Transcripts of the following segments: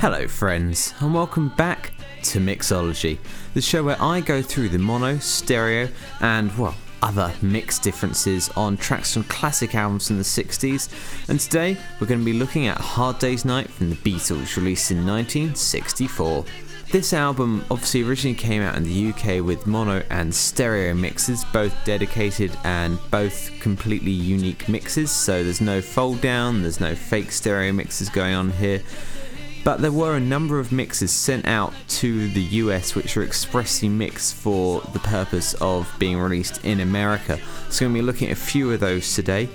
Hello, friends, and welcome back to Mixology, the show where I go through the mono, stereo, and, well, other mix differences on tracks from classic albums from the 60s. And today we're going to be looking at Hard Day's Night from the Beatles, released in 1964. This album obviously originally came out in the UK with mono and stereo mixes, both dedicated and both completely unique mixes. So there's no fold down, there's no fake stereo mixes going on here. But there were a number of mixes sent out to the US which were expressly mixed for the purpose of being released in America. So, we're going to be looking at a few of those today.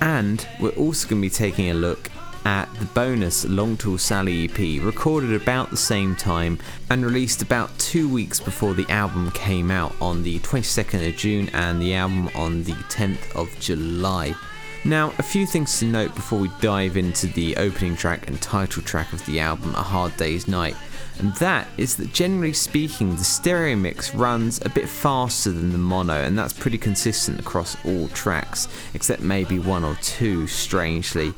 And we're also going to be taking a look at the bonus Long Tall Sally EP, recorded about the same time and released about two weeks before the album came out on the 22nd of June and the album on the 10th of July. Now, a few things to note before we dive into the opening track and title track of the album, A Hard Day's Night, and that is that generally speaking, the stereo mix runs a bit faster than the mono, and that's pretty consistent across all tracks, except maybe one or two, strangely.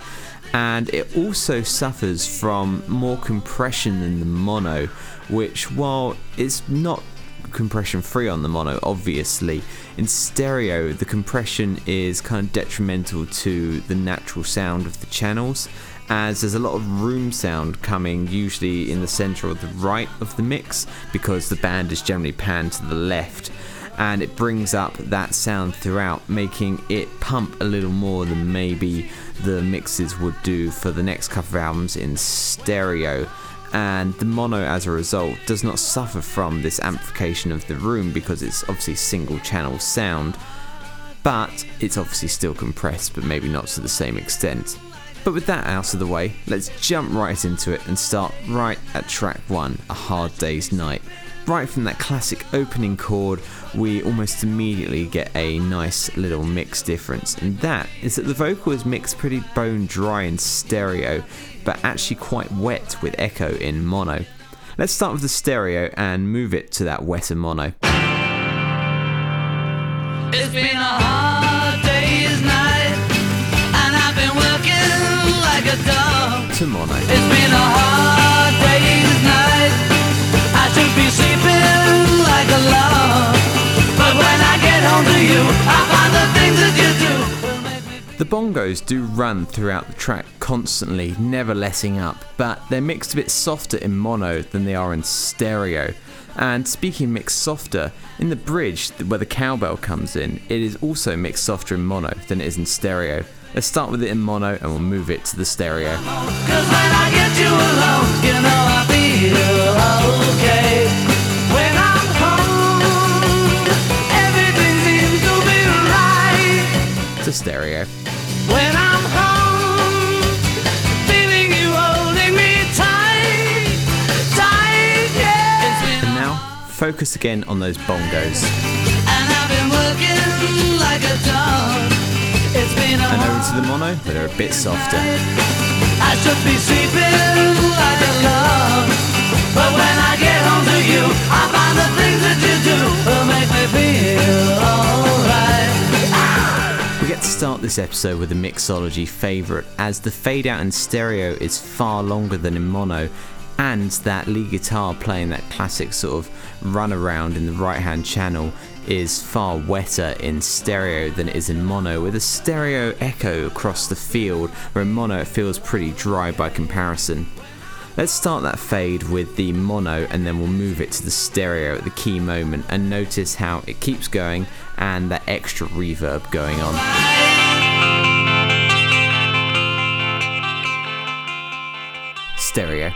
And it also suffers from more compression than the mono, which, while it's not compression free on the mono, obviously, in stereo, the compression is kind of detrimental to the natural sound of the channels. As there's a lot of room sound coming usually in the center or the right of the mix because the band is generally panned to the left and it brings up that sound throughout, making it pump a little more than maybe the mixes would do for the next couple of albums in stereo. And the mono, as a result, does not suffer from this amplification of the room because it's obviously single channel sound, but it's obviously still compressed, but maybe not to the same extent. But with that out of the way, let's jump right into it and start right at track one A Hard Day's Night right from that classic opening chord, we almost immediately get a nice little mix difference, and that is that the vocal is mixed pretty bone dry in stereo, but actually quite wet with echo in mono. Let's start with the stereo and move it to that wetter mono. It's been a hard day's night, and I've been working like a dog. To mono. It's been a hard day's night should be sleeping like a log. But when I get home to you, I find the bongos do run throughout the track constantly, never letting up, but they're mixed a bit softer in mono than they are in stereo. And speaking mixed softer, in the bridge where the cowbell comes in, it is also mixed softer in mono than it is in stereo. Let's start with it in mono and we'll move it to the stereo. Stereo. When I'm home, feeling you holding me tight, tight, yeah. And now, focus again on those bongos. And over to the mono, but they're a bit softer. I should be sleeping like a love. But when I get home to you, I find the things that you do will make me feel start this episode with a mixology favourite, as the fade out in stereo is far longer than in mono, and that lead guitar playing that classic sort of run around in the right hand channel is far wetter in stereo than it is in mono, with a stereo echo across the field, where in mono it feels pretty dry by comparison. Let's start that fade with the mono and then we'll move it to the stereo at the key moment and notice how it keeps going and that extra reverb going on. Stereo.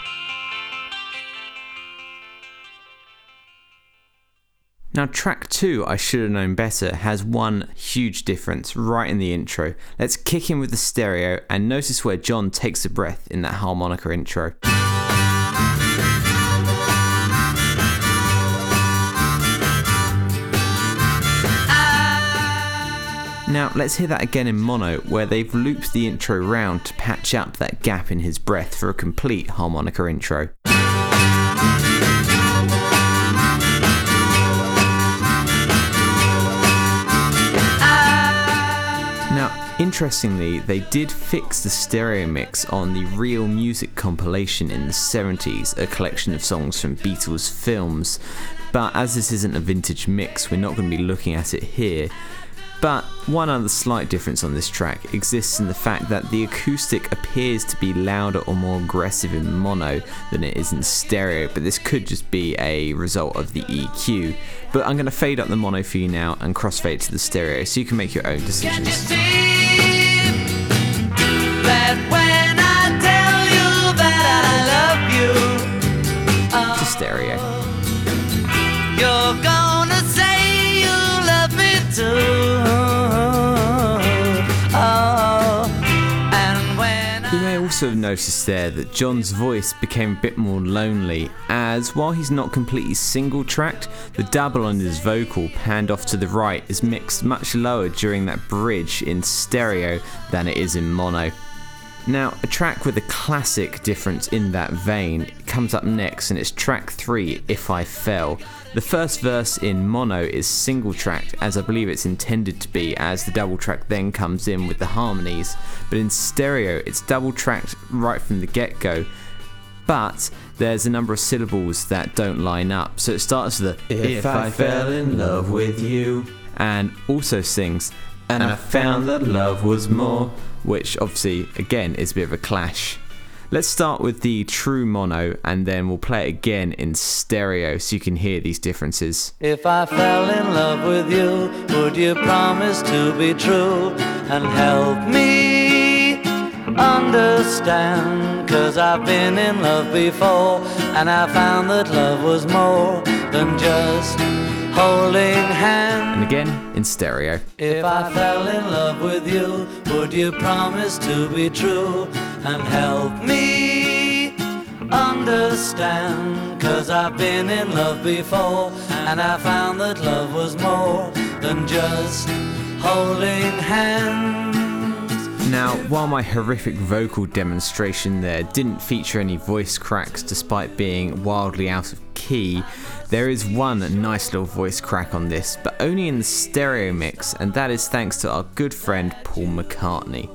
Now, track two, I should have known better, has one huge difference right in the intro. Let's kick in with the stereo and notice where John takes a breath in that harmonica intro. Now, let's hear that again in mono, where they've looped the intro round to patch up that gap in his breath for a complete harmonica intro. Now, interestingly, they did fix the stereo mix on the Reel Music compilation in the 70s, a collection of songs from Beatles films. But as this isn't a vintage mix, we're not going to be looking at it here. But one other slight difference on this track exists in the fact that the acoustic appears to be louder or more aggressive in mono than it is in stereo, but this could just be a result of the EQ. But I'm going to fade up the mono for you now and crossfade to the stereo so you can make your own decisions. To stereo. Also have noticed there that John's voice became a bit more lonely, as while he's not completely single tracked, the double on his vocal panned off to the right is mixed much lower during that bridge in stereo than it is in mono. Now, a track with a classic difference in that vein comes up next, and it's track 3, If I Fell. The first verse in mono is single tracked, as I believe it's intended to be, as the double track then comes in with the harmonies, but in stereo, it's double tracked right from the get go. But there's a number of syllables that don't line up, so it starts with the If I fell in love with you, and also sings, and I found that love was more, which obviously, again, is a bit of a clash. Let's start with the true mono and then we'll play it again in stereo so you can hear these differences. If I fell in love with you, would you promise to be true and help me understand? Cause I've been in love before and I found that love was more than just holding hands. And again in stereo. If I fell in love with you, would you promise to be true and help me understand? Cause I've been in love before and I found that love was more than just holding hands. Now, while my horrific vocal demonstration there didn't feature any voice cracks despite being wildly out of key, there is one nice little voice crack on this, but only in the stereo mix, and that is thanks to our good friend Paul McCartney.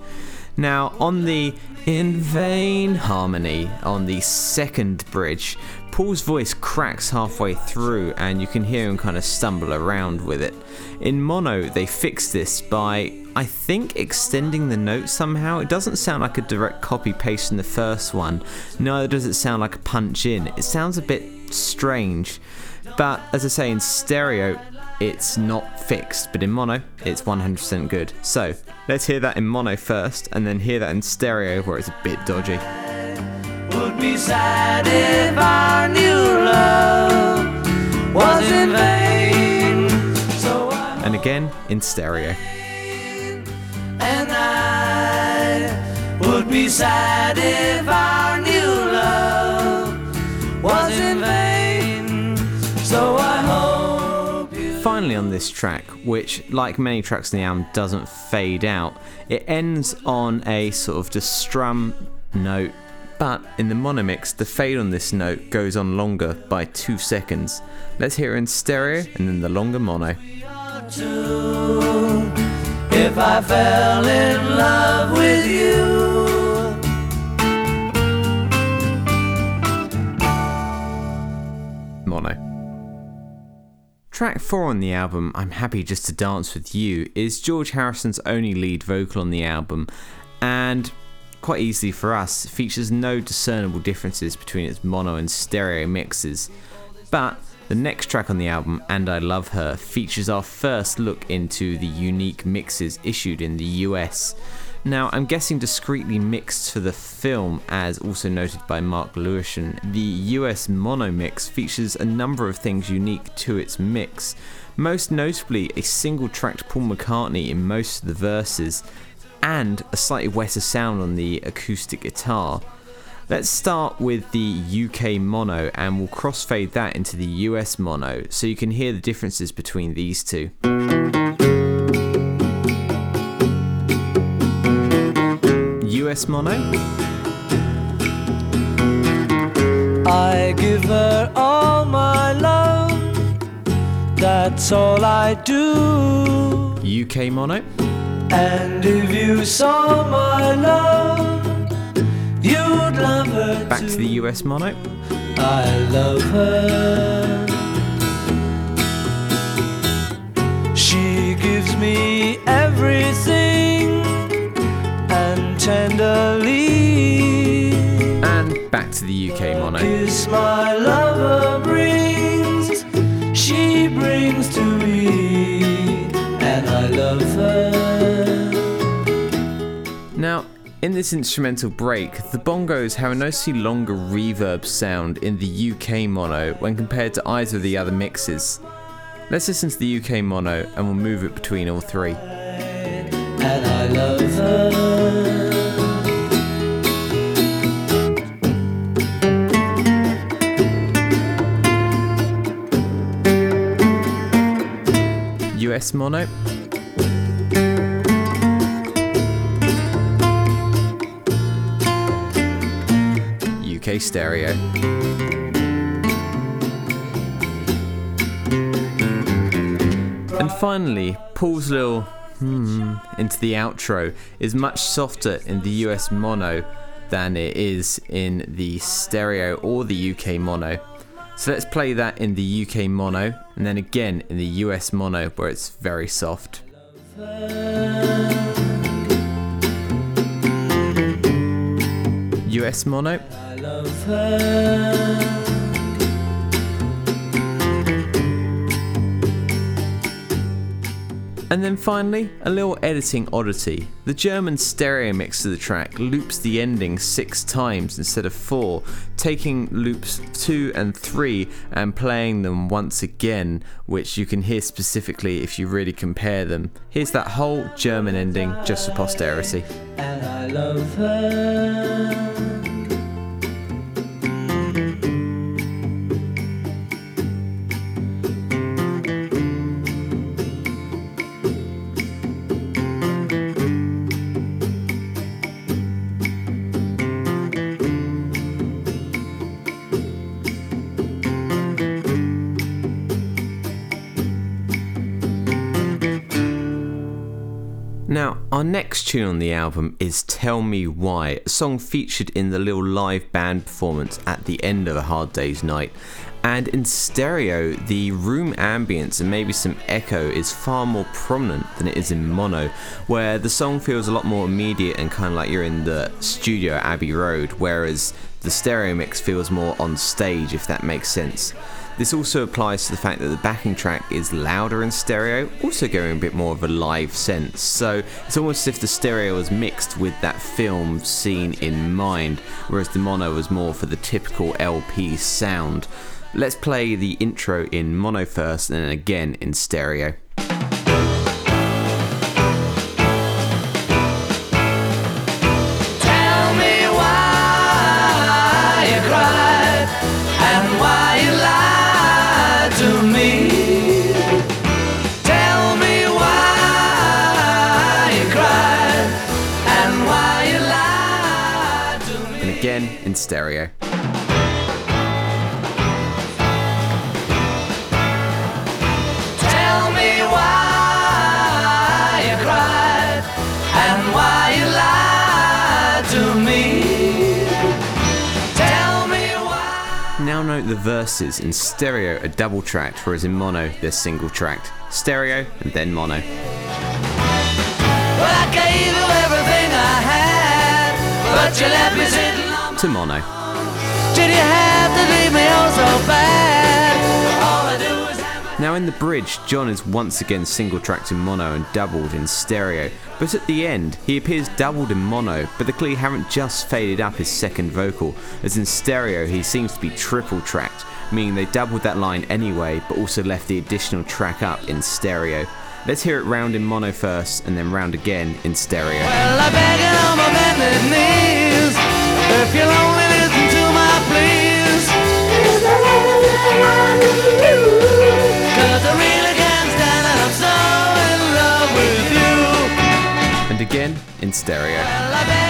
Now, on the In Vain harmony on the second bridge, Paul's voice cracks halfway through and you can hear him kind of stumble around with it. In mono, they fixed this by, I think, extending the note somehow. It doesn't sound like a direct copy paste in the first one, neither does it sound like a punch in. It sounds a bit strange. But as I say, in stereo, it's not fixed, but in mono, it's 100% good. So let's hear that in mono first, and then hear that in stereo where it's a bit dodgy. Would be sad if I knew love was in vain. So And again in stereo. and I would be sad if I Finally, on this track, which, like many tracks in the album, doesn't fade out, it ends on a sort of just strum note. But in the mono mix, the fade on this note goes on longer by two seconds. Let's hear it in stereo and then the longer mono. if I fell in love with you. Track 4 on the album, I'm Happy Just to Dance With You, is George Harrison's only lead vocal on the album, and quite easily for us, features no discernible differences between its mono and stereo mixes. But the next track on the album, And I Love Her, features our first look into the unique mixes issued in the US. Now, I'm guessing discreetly mixed for the film, as also noted by Mark Lewisohn, the US mono mix features a number of things unique to its mix, most notably a single tracked Paul McCartney in most of the verses, and a slightly wetter sound on the acoustic guitar. Let's start with the UK mono and we'll crossfade that into the US mono so you can hear the differences between these two. US mono, I give her all my love. That's all I do. UK mono, And if you saw my love, you'd love her Back to the US mono. I love her. She gives me everything tenderly And back to the UK mono. kiss my lover brings. She brings to me, and I love her. Now, in this instrumental break, the bongos have a noticeably longer reverb sound in the UK mono when compared to either of the other mixes. Let's listen to the UK mono and we'll move it between all three. US mono. UK stereo. And finally, Paul's little hmm into the outro is much softer in the US mono than it is in the stereo or the UK mono. So let's play that in the UK mono and then again in the US mono where it's very soft. US mono. And then finally, a little editing oddity. The German stereo mix of the track loops the ending six times instead of four, taking loops two and three and playing them once again, which you can hear specifically if you really compare them. Here's that whole German ending just for posterity. Now, our next tune on the album is Tell Me Why, a song featured in the little live band performance at the end of A Hard Day's Night. And in stereo, the room ambience and maybe some echo is far more prominent than it is in mono, where the song feels a lot more immediate and kind of like you're in the studio at Abbey Road, whereas the stereo mix feels more on stage, if that makes sense. This also applies to the fact that the backing track is louder in stereo, also giving a bit more of a live sense. So it's almost as if the stereo was mixed with that film scene in mind, whereas the mono was more for the typical LP sound. Let's play the intro in mono first and then again in stereo. Me why. Now note the verses in stereo are double tracked, whereas in mono they're single tracked. Stereo and then mono. Well, I gave you everything I had, but you left me. To mono. Did you have to leave me so bad? All I do is have my Now in the bridge, John is once again single tracked in mono and doubled in stereo, but at the end, he appears doubled in mono, but the Clee haven't just faded up his second vocal, as in stereo he seems to be triple tracked, meaning they doubled that line anyway, but also left the additional track up in stereo. Let's hear it round in mono first, and then round again in stereo. Well, I beg it on my bended knees. If you'll only listen to my pleas. Cause I really can't stand it. I'm so in love with you. And again in stereo. Well,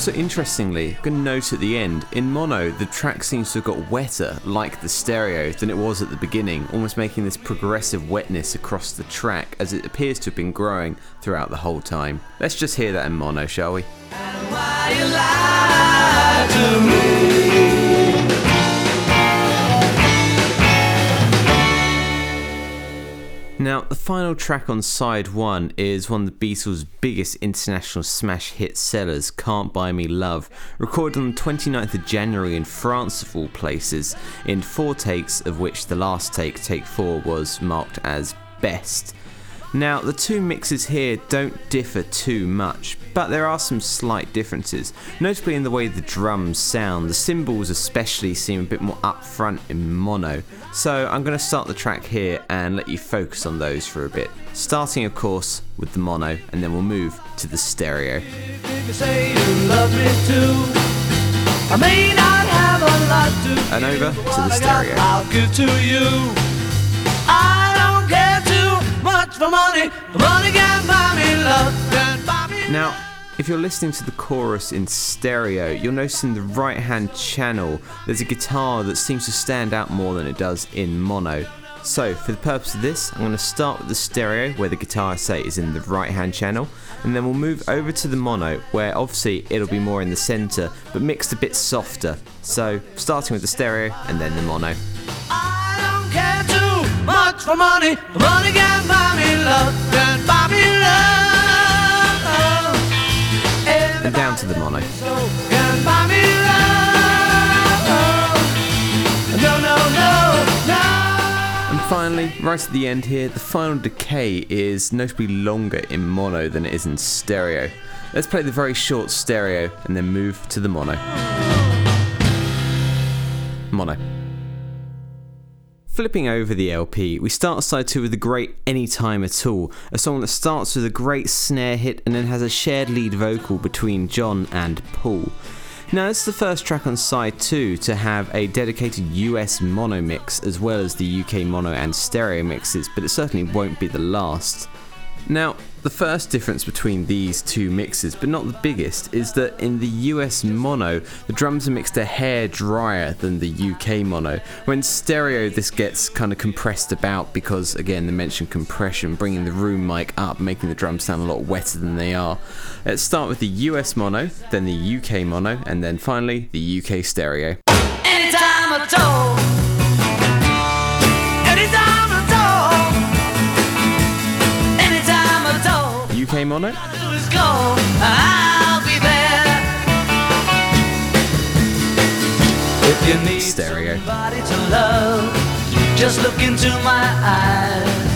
Also, interestingly, going to note at the end, in mono, the track seems to have got wetter, like the stereo, than it was at the beginning, almost making this progressive wetness across the track as it appears to have been growing throughout the whole time. Let's just hear that in mono, shall we? Now, the final track on side one is one of the Beatles' biggest international smash hit sellers, Can't Buy Me Love, recorded on the 29th of January in France, of all places, in four takes, of which the last take, take four, was marked as best. Now, the two mixes here don't differ too much, but there are some slight differences, notably in the way the drums sound. The cymbals, especially, seem a bit more upfront in mono. So, I'm going to start the track here and let you focus on those for a bit. Starting, of course, with the mono, and then we'll move to the stereo. And over to the stereo. Now, if you're listening to the chorus in stereo, you'll notice in the right hand channel there's a guitar that seems to stand out more than it does in mono. So, for the purpose of this, I'm going to start with the stereo where the guitar, say, is in the right hand channel, and then we'll move over to the mono where obviously it'll be more in the center but mixed a bit softer. So, starting with the stereo and then the mono much for money. Money can buy me love, can buy me love. And down to the mono. And finally, right at the end here, the final decay is notably longer in mono than it is in stereo. Let's play the very short stereo and then move to the mono. Mono. Flipping over the LP, we start side 2 with the great Anytime at All, a song that starts with a great snare hit and then has a shared lead vocal between John and Paul. Now, this is the first track on side 2 to have a dedicated US mono mix as well as the UK mono and stereo mixes, but it certainly won't be the last. Now, the first difference between these two mixes, but not the biggest, is that in the US mono, the drums are mixed a hair drier than the UK mono. When stereo, this gets kind of compressed about because, again, the mentioned compression, bringing the room mic up, making the drums sound a lot wetter than they are. Let's start with the US mono, then the UK mono, and then finally the UK stereo. Anytime came on it. Stereo. Love, just look into my eyes.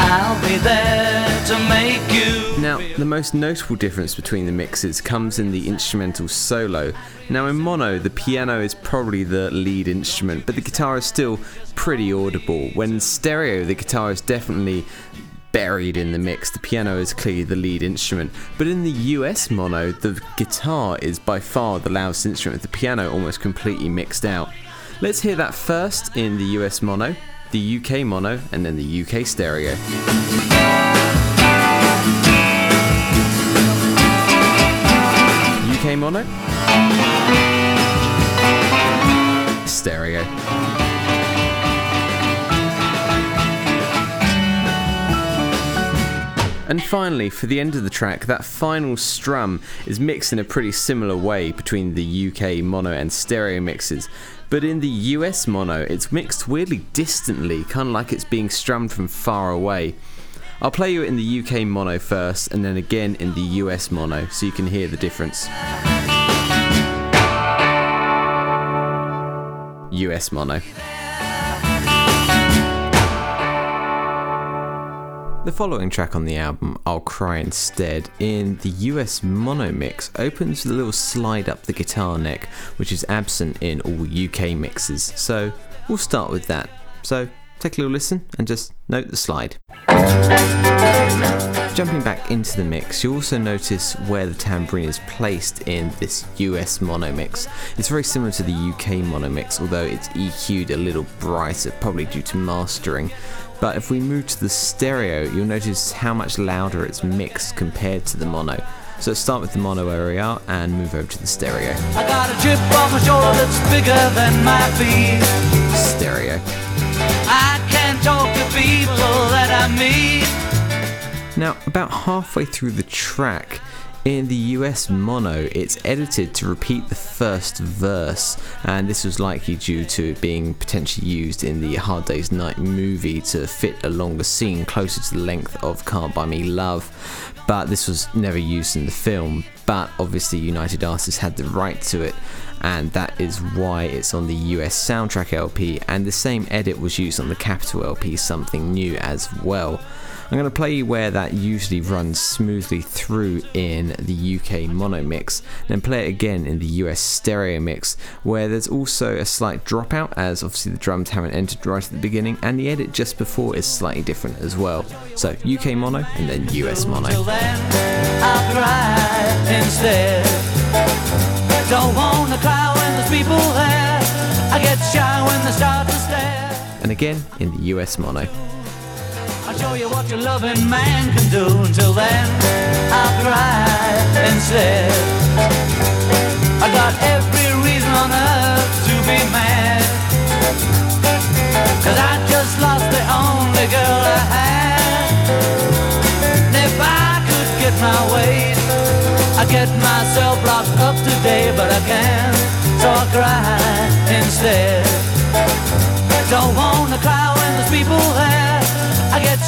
I'll be there to make you. Now, the most notable difference between the mixes comes in the instrumental solo. Now, in mono, the piano is probably the lead instrument, but the guitar is still pretty audible. When in stereo, the guitar is definitely buried in the mix. The piano is clearly the lead instrument, but in the US mono, the guitar is by far the loudest instrument, with the piano almost completely mixed out. Let's hear that first in the US mono, the UK mono, and then the UK stereo. UK mono, stereo. And finally, for the end of the track, that final strum is mixed in a pretty similar way between the UK mono and stereo mixes. But in the US mono, it's mixed weirdly distantly, kind of like it's being strummed from far away. I'll play you in the UK mono first and then again in the US mono so you can hear the difference. US mono. The following track on the album, I'll Cry Instead, in the US mono mix, opens with a little slide up the guitar neck, which is absent in all UK mixes. So we'll start with that. So take a little listen and just note the slide. Jumping back into the mix, you'll also notice where the tambourine is placed in this US mono mix. It's very similar to the UK mono mix, although it's EQ'd a little brighter, probably due to mastering. But if we move to the stereo, you'll notice how much louder it's mixed compared to the mono. So let's start with the mono where we are and move over to the stereo. I got a chip on my shoulder that's bigger than my feet. Stereo. I can't talk to people that I meet. Now, about halfway through the track, in the US mono, it's edited to repeat the first verse, and this was likely due to it being potentially used in the Hard Day's Night movie to fit a longer scene closer to the length of Can't Buy Me Love. But this was never used in the film, but obviously, United Artists had the right to it, and that is why it's on the US soundtrack LP, and the same edit was used on the Capitol LP, Something New, as well. I'm going to play you where that usually runs smoothly through in the UK mono mix, then play it again in the US stereo mix, where there's also a slight dropout, as obviously the drums haven't entered right at the beginning, and the edit just before is slightly different as well. So UK mono and then US mono. Till then, I'll cry instead. Don't wanna cry when there's people there. I get shy when they start to stare. And again in the US mono. Show you what your loving man can do. Until then, I'll cry instead. I got every reason on earth to be mad. Cause I just lost the only girl I had. And if I could get my way, I'd get myself locked up today, but I can't. So I cry instead. Don't wanna cry when there's people there. I get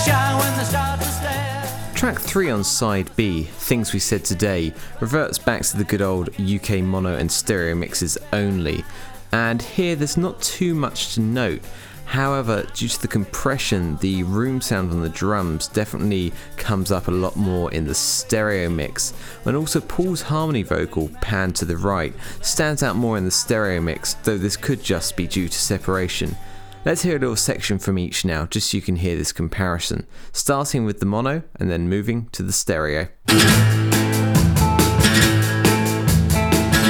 Track 3 on side B, Things We Said Today, reverts back to the good old UK mono and stereo mixes only. And here there's not too much to note. However, due to the compression, the room sound on the drums definitely comes up a lot more in the stereo mix, and also Paul's harmony vocal, panned to the right, stands out more in the stereo mix, though this could just be due to separation. Let's hear a little section from each now, just so you can hear this comparison, starting with the mono and then moving to the stereo.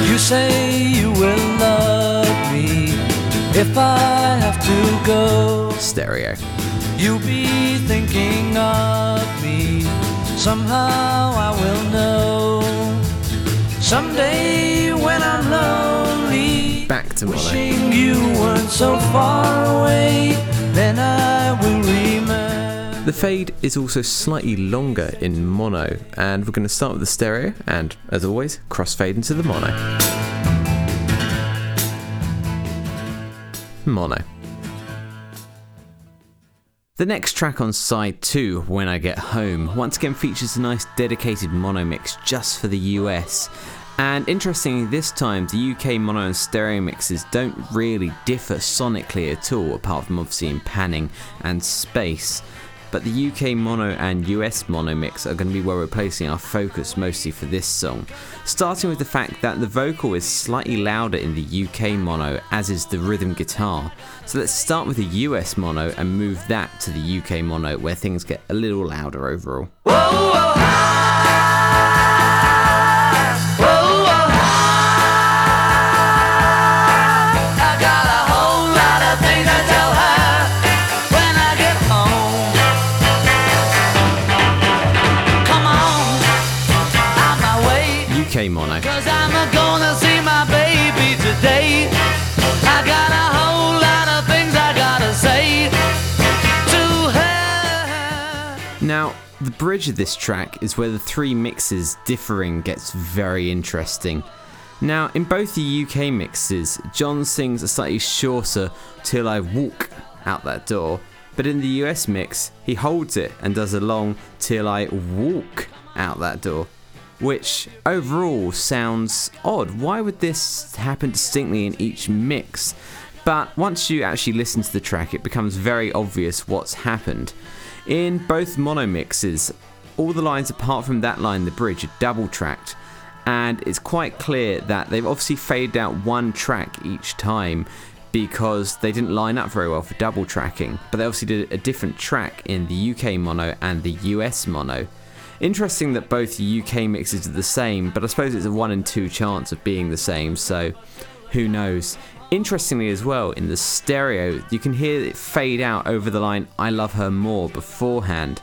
You say you will love me if I have to go. Stereo. You'll be thinking of me. Somehow I will know. Someday when I'm lonely, Back to mono. wishing you weren't so far away, then I will remember. The fade is also slightly longer in mono, and we're going to start with the stereo and, as always, crossfade into the mono. Mono. The next track on side 2, When I Get Home, once again features a nice dedicated mono mix just for the US. And interestingly, this time the UK mono and stereo mixes don't really differ sonically at all, apart from obviously in panning and space. But the UK mono and US mono mix are going to be where we're placing our focus mostly for this song. Starting with the fact that the vocal is slightly louder in the UK mono, as is the rhythm guitar. So let's start with the US mono and move that to the UK mono, where things get a little louder overall. Whoa, whoa. Today. I got a whole lot of things I gotta say to her. Now, the bridge of this track is where the three mixes differing gets very interesting. Now, in both the UK mixes, John sings a slightly shorter Till I Walk out that door, but in the US mix, he holds it and does a long Till I Walk out that door, which overall sounds odd. Why would this happen distinctly in each mix? But once you actually listen to the track, it becomes very obvious what's happened. In both mono mixes, all the lines apart from that line, the bridge, are double tracked, and it's quite clear that they've obviously faded out one track each time because they didn't line up very well for double tracking, but they obviously did a different track in the UK mono and the US mono. Interesting that both UK mixes are the same, but I suppose it's a 1 in 2 chance of being the same, so who knows. Interestingly, as well, in the stereo, you can hear it fade out over the line I love her more beforehand.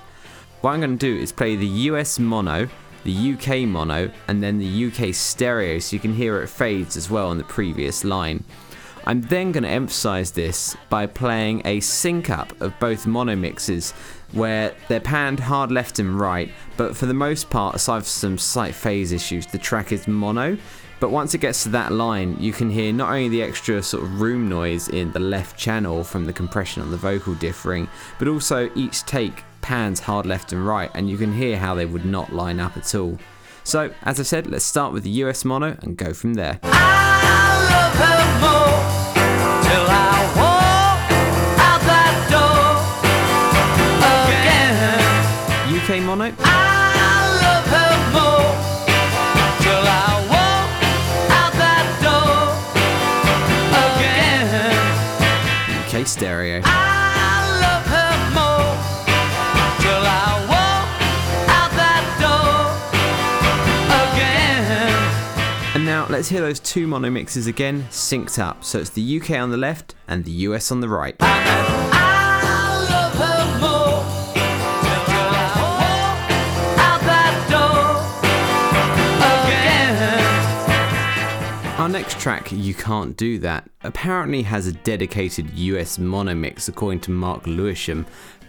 What I'm going to do is play the US mono the UK mono, and then the UK stereo so you can hear it fades as well on the previous line. I'm then going to emphasize this by playing a sync up of both mono mixes where they're panned hard left and right, but for the most part, aside from some slight phase issues, the track is mono. But once it gets to that line, you can hear not only the extra sort of room noise in the left channel from the compression on the vocal differing, but also each take pans hard left and right, and you can hear how they would not line up at all. So, as I said, let's start with the US mono and go from there. UK mono. UK stereo. And now let's hear those two mono mixes again, synced up. So it's the UK on the left and the US on the right. Our next track, You Can't Do That, apparently has a dedicated US mono mix according to Mark Lewisohn,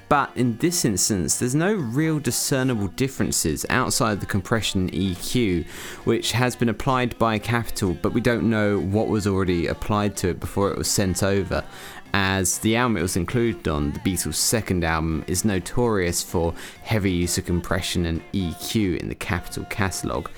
but in this instance, there's no real discernible differences outside the compression EQ, which has been applied by Capitol, but we don't know what was already applied to it before it was sent over. As the album it was included on, the Beatles' second album, is notorious for heavy use of compression and EQ in the Capitol catalogue.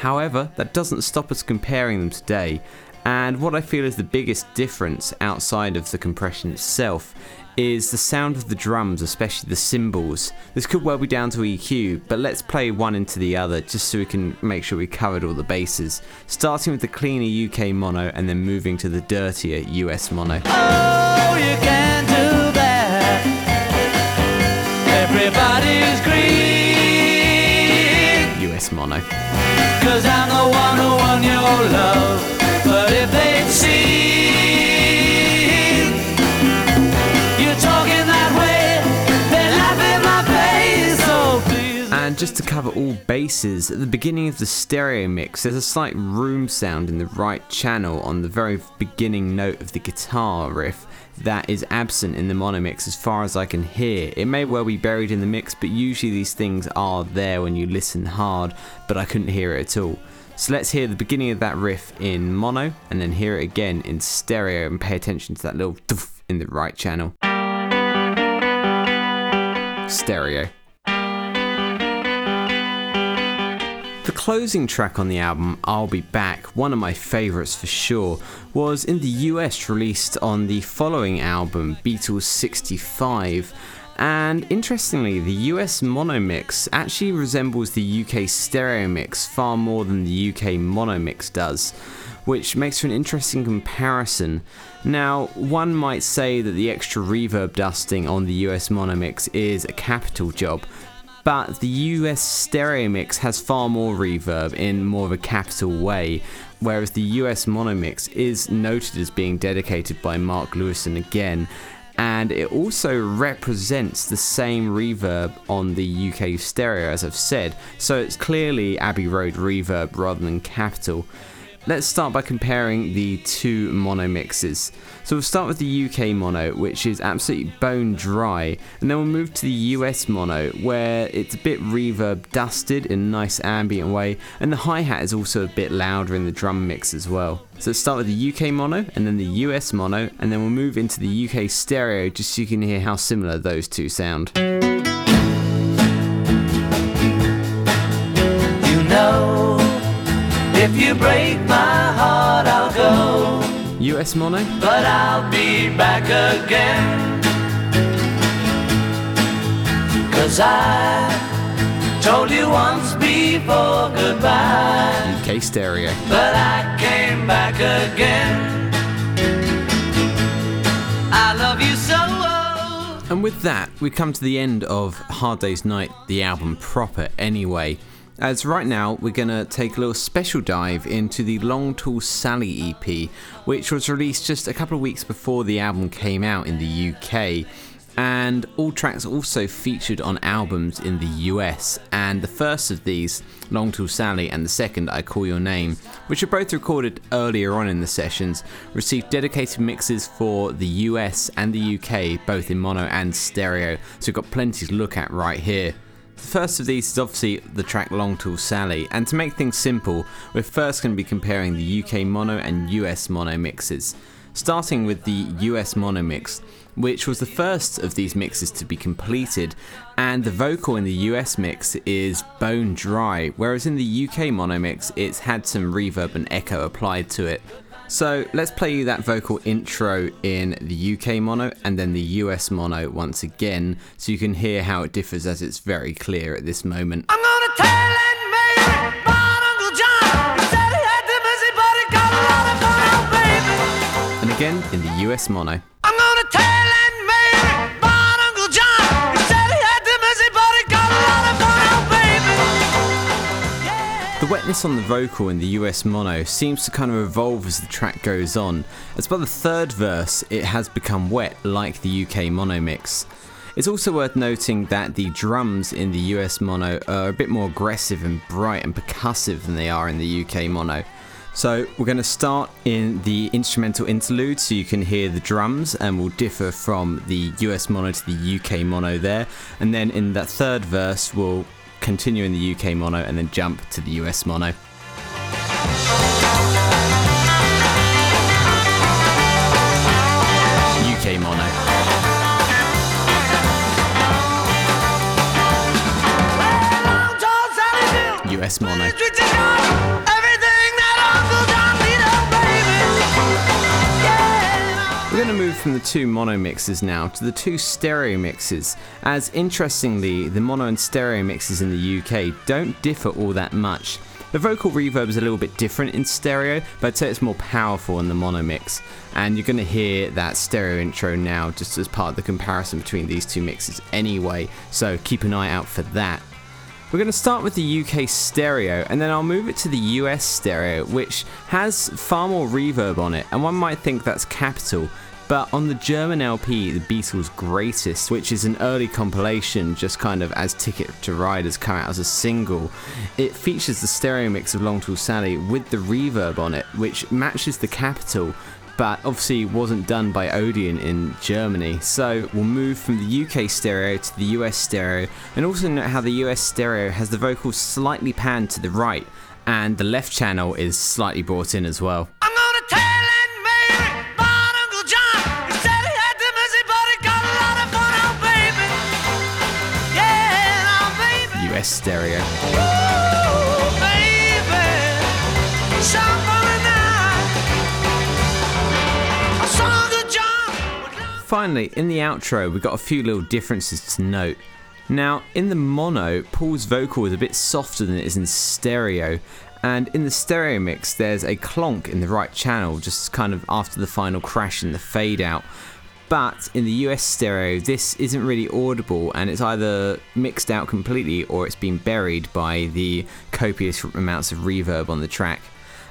However, that doesn't stop us comparing them today, and what I feel is the biggest difference outside of the compression itself is the sound of the drums, especially the cymbals. This could well be down to EQ, but let's play one into the other just so we can make sure we covered all the bases. Starting with the cleaner UK mono and then moving to the dirtier US mono. Oh, you can do that. Everybody's green. US mono. Cause I'm the one who won your love. But if they'd seen just to cover all bases, at the beginning of the stereo mix, there's a slight room sound in the right channel on the very beginning note of the guitar riff that is absent in the mono mix as far as I can hear. It may well be buried in the mix, but usually these things are there when you listen hard, but I couldn't hear it at all. So let's hear the beginning of that riff in mono and then hear it again in stereo and pay attention to that little in the right channel. Stereo. Closing track on the album, I'll Be Back, one of my favourites for sure, was in the US released on the following album, Beatles 65. And interestingly, the US mono mix actually resembles the UK stereo mix far more than the UK mono mix does, which makes for an interesting comparison. Now, one might say that the extra reverb dusting on the US mono mix is a Capitol job, but the US stereo mix has far more reverb in more of a Capitol way, whereas the US mono mix is noted as being dedicated by Mark Lewisohn again, and it also represents the same reverb on the UK stereo, as I've said, so it's clearly Abbey Road reverb rather than Capitol. Let's start by comparing the two mono mixes. So we'll start with the UK mono, which is absolutely bone dry, and then we'll move to the US mono, where it's a bit reverb dusted in a nice ambient way, and the hi hat is also a bit louder in the drum mix as well. So let's start with the UK mono, and then the US mono, and then we'll move into the UK stereo just so you can hear how similar those two sound. If you break my heart, I'll go. US mono, But I'll be back again. Cause I told you once before goodbye. UK stereo. But I came back again. I love you so. Oh. And with that, we come to the end of Hard Day's Night, the album proper, anyway. As right now, we're going to take a little special dive into the Long Tall Sally EP, which was released just a couple of weeks before the album came out in the UK. and all tracks also featured on albums in the US. And the first of these, Long Tall Sally, and the second, I Call Your Name, which are both recorded earlier on in the sessions, received dedicated mixes for the US and the UK, both in mono and stereo, so we've got plenty to look at right here. The first of these is obviously the track Long Tall Sally, and to make things simple, we're first going to be comparing the UK mono and US mono mixes. Starting with the US mono mix, which was the first of these mixes to be completed, and the vocal in the US mix is bone dry, whereas in the UK mono mix it's had some reverb and echo applied to it. So let's play you that vocal intro in the UK mono and then the US mono once again so you can hear how it differs as it's very clear at this moment. I'm gonna tell Aunt Mary John. He said he had the busy body, got a lot of fun, oh. And again in the US mono. Wetness on the vocal in the US mono seems to kind of evolve as the track goes on, as by the third verse it has become wet like the UK mono mix. It's also worth noting that the drums in the US mono are a bit more aggressive and bright and percussive than they are in the UK mono. So we're going to start in the instrumental interlude so you can hear the drums and will differ from the US mono to the UK mono there. And then in that third verse we'll continue in the UK mono and then jump to the US mono. UK mono. Long tall Sally Bill. US mono. Going to move from the two mono mixes now to the two stereo mixes, as interestingly, the mono and stereo mixes in the UK don't differ all that much. The vocal reverb is a little bit different in stereo, but I'd say it's more powerful in the mono mix. And you're going to hear that stereo intro now just as part of the comparison between these two mixes anyway, so keep an eye out for that. We're going to start with the UK stereo and then I'll move it to the US stereo, which has far more reverb on it, and one might think that's Capitol. But on the German LP, The Beatles' Greatest, which is an early compilation, just kind of as Ticket to Ride has come out as a single, it features the stereo mix of Long Tall Sally with the reverb on it, which matches the Capitol, but obviously wasn't done by Odeon in Germany. So we'll move from the UK stereo to the US stereo, and also note how the US stereo has the vocals slightly panned to the right, and the left channel is slightly brought in as well. Stereo. Finally, in the outro, we've got a few little differences to note. Now, in the mono, Paul's vocal is a bit softer than it is in stereo, and in the stereo mix, there's a clonk in the right channel, just kind of after the final crash in the fade out. But in the US stereo, this isn't really audible, and it's either mixed out completely or it's been buried by the copious amounts of reverb on the track.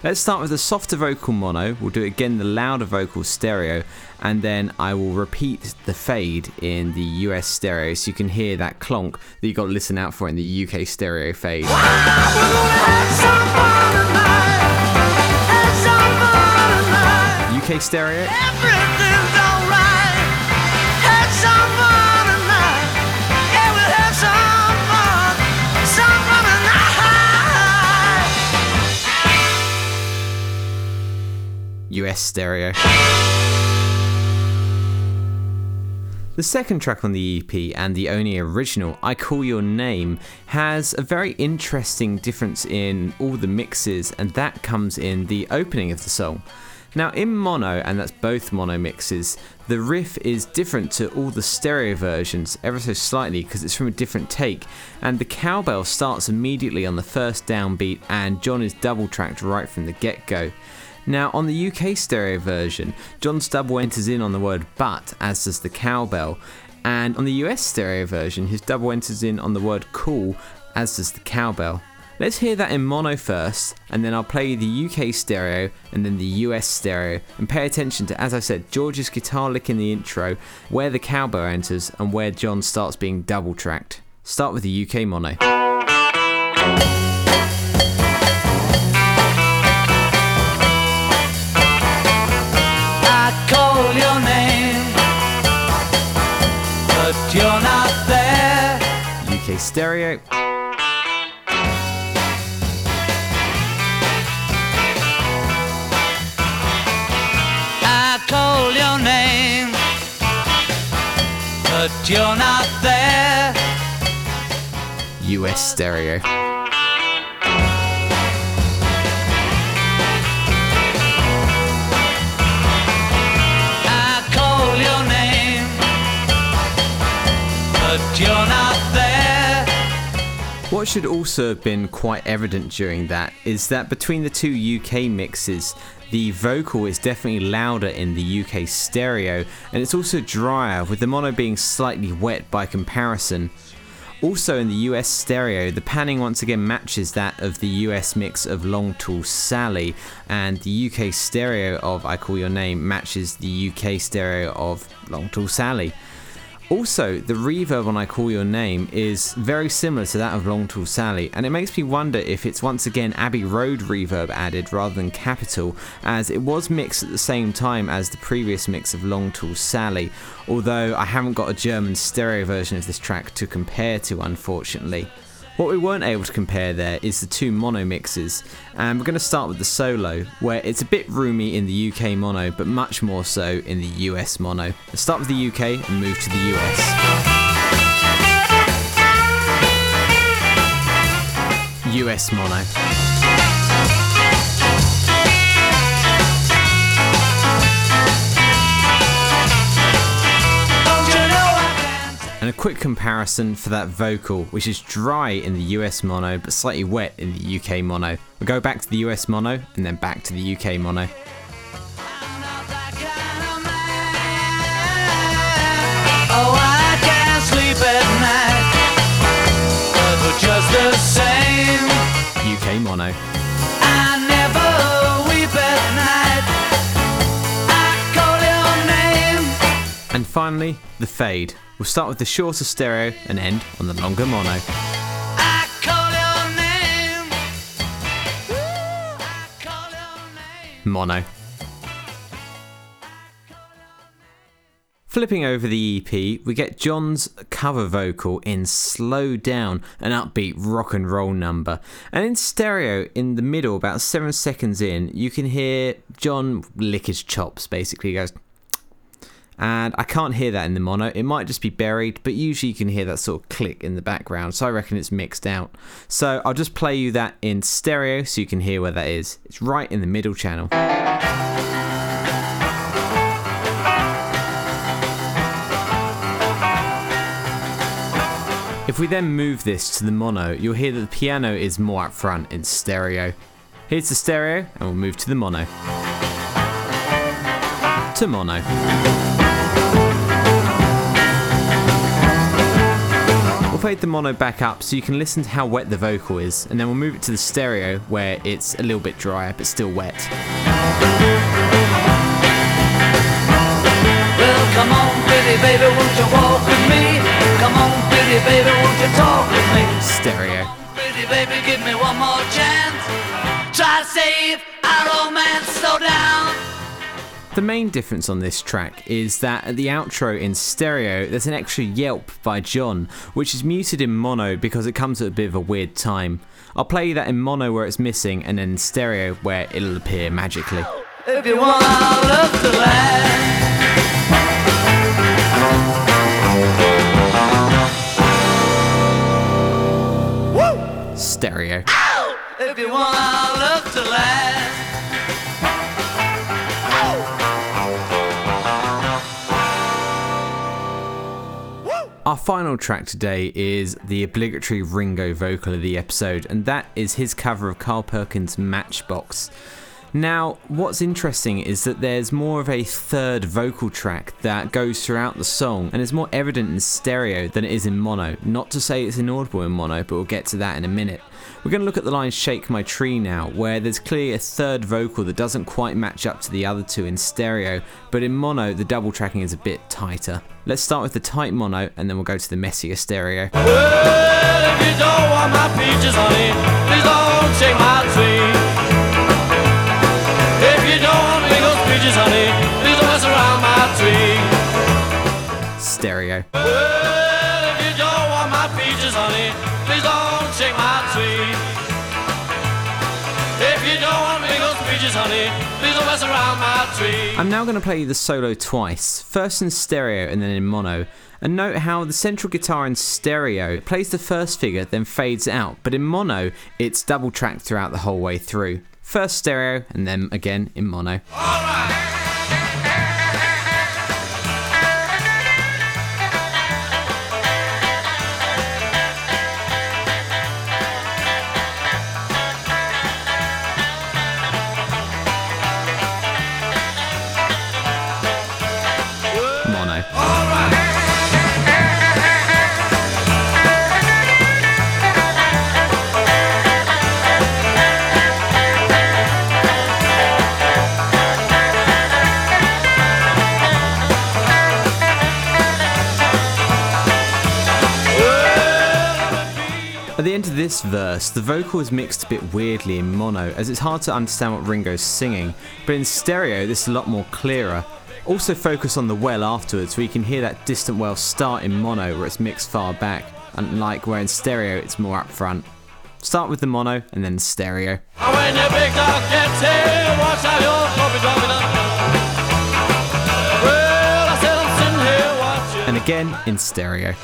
Let's start with the softer vocal mono. We'll do again the louder vocal stereo, and then I will repeat the fade in the US stereo so you can hear that clonk that you've got to listen out for in the UK stereo fade. We're gonna US stereo. The second track on the EP and the only original, I Call Your Name, has a very interesting difference in all the mixes, and that comes in the opening of the song. Now, in mono, and that's both mono mixes, the riff is different to all the stereo versions, ever so slightly, because it's from a different take, and the cowbell starts immediately on the first downbeat, and John is double tracked right from the get go. Now, on the UK stereo version, John's double enters in on the word but, as does the cowbell, and on the US stereo version, his double enters in on the word cool, as does the cowbell. Let's hear that in mono first, and then I'll play the UK stereo and then the US stereo, and pay attention to, as I said, George's guitar lick in the intro, where the cowbell enters, and where John starts being double tracked. Start with the UK mono. Stereo. I call your name, but you're not there. US stereo. I call your name, but you're. What should also have been quite evident during that is that between the two UK mixes, the vocal is definitely louder in the UK stereo and it's also drier, with the mono being slightly wet by comparison. Also in the US stereo, the panning once again matches that of the US mix of Long Tall Sally, and the UK stereo of I Call Your Name matches the UK stereo of Long Tall Sally. Also, the reverb on I Call Your Name is very similar to that of Long Tall Sally, and it makes me wonder if it's once again Abbey Road reverb added rather than Capitol, as it was mixed at the same time as the previous mix of Long Tall Sally, although I haven't got a German stereo version of this track to compare to, unfortunately. What we weren't able to compare there is the two mono mixes, and we're going to start with the solo, where it's a bit roomy in the UK mono, but much more so in the US mono. Let's start with the UK and move to the US. US mono. And a quick comparison for that vocal, which is dry in the US mono but slightly wet in the UK mono. We'll go back to the US mono and then back to the UK mono. The fade. We'll start with the shorter stereo and end on the longer mono. I call your name. Ooh, I call your name. Mono. Flipping over the EP, we get John's cover vocal in Slow Down, an upbeat rock and roll number. And in stereo, in the middle, about seven seconds in, you can hear John lick his chops, basically. He goes, and I can't hear that in the mono. It might just be buried, but usually you can hear that sort of click in the background. So I reckon it's mixed out. So I'll just play you that in stereo so you can hear where that is. It's right in the middle channel. If we then move this to the mono, you'll hear that the piano is more up front in stereo. Here's the stereo, and we'll move to the mono. To mono. We'll fade the mono back up so you can listen to how wet the vocal is, and then we'll move it to the stereo where it's a little bit drier but still wet. Well, come on, pretty baby, won't you walk with me? Come on, pretty baby, won't you talk with me? Stereo. Pretty baby, give me one more chance. Try to save our romance, slow down. The main difference on this track is that at the outro in stereo, there's an extra yelp by John, which is muted in mono because it comes at a bit of a weird time. I'll play you that in mono where it's missing, and then in stereo where it'll appear magically. If you want our love to last. Stereo. If you want love to last. Our final track today is the obligatory Ringo vocal of the episode, and that is his cover of Carl Perkins' Matchbox. Now, what's interesting is that there's more of a third vocal track that goes throughout the song and is more evident in stereo than it is in mono. Not to say it's inaudible in mono, but we'll get to that in a minute. We're going to look at the line Shake My Tree now, where there's clearly a third vocal that doesn't quite match up to the other two in stereo, but in mono, the double tracking is a bit tighter. Let's start with the tight mono and then we'll go to the messier stereo. Well, I'm now going to play the solo twice, first in stereo and then in mono. And note how the central guitar in stereo plays the first figure, then fades out, but in mono, it's double tracked throughout the whole way through. First stereo and then again in mono. Mono. This verse, the vocal is mixed a bit weirdly in mono, as it's hard to understand what Ringo's singing, but in stereo, this is a lot more clearer. Also, focus on the well afterwards, where you can hear that distant well start in mono, where it's mixed far back, unlike where in stereo it's more up front. Start with the mono and then the stereo. And again in stereo.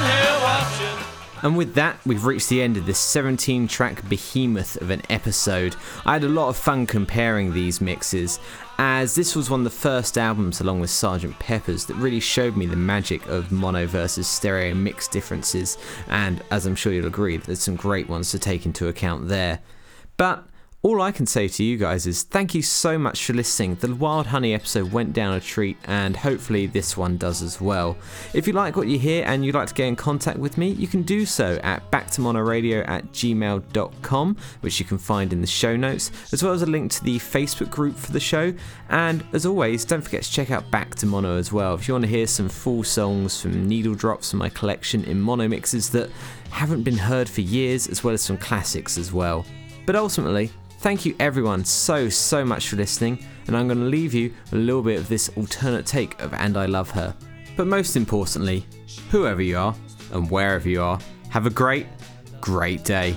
Here watching. And with that, we've reached the end of this 17 track behemoth of an episode. I had a lot of fun comparing these mixes, as this was one of the first albums, along with Sgt. Pepper's, that really showed me the magic of mono versus stereo mix differences. And as I'm sure you'll agree, there's some great ones to take into account there. But all I can say to you guys is thank you so much for listening. The Wild Honey episode went down a treat, and hopefully this one does as well. If you like what you hear and you'd like to get in contact with me, you can do so at backtomonoradio at gmail.com, which you can find in the show notes, as well as a link to the Facebook group for the show. And as always, don't forget to check out Back to Mono as well. If you want to hear some full songs from Needle Drops from my collection in mono mixes that haven't been heard for years, as well as some classics as well. But ultimately, thank you everyone so, so much for listening, and I'm going to leave you a little bit of this alternate take of And I Love Her. But most importantly, whoever you are and wherever you are, have a great, great day.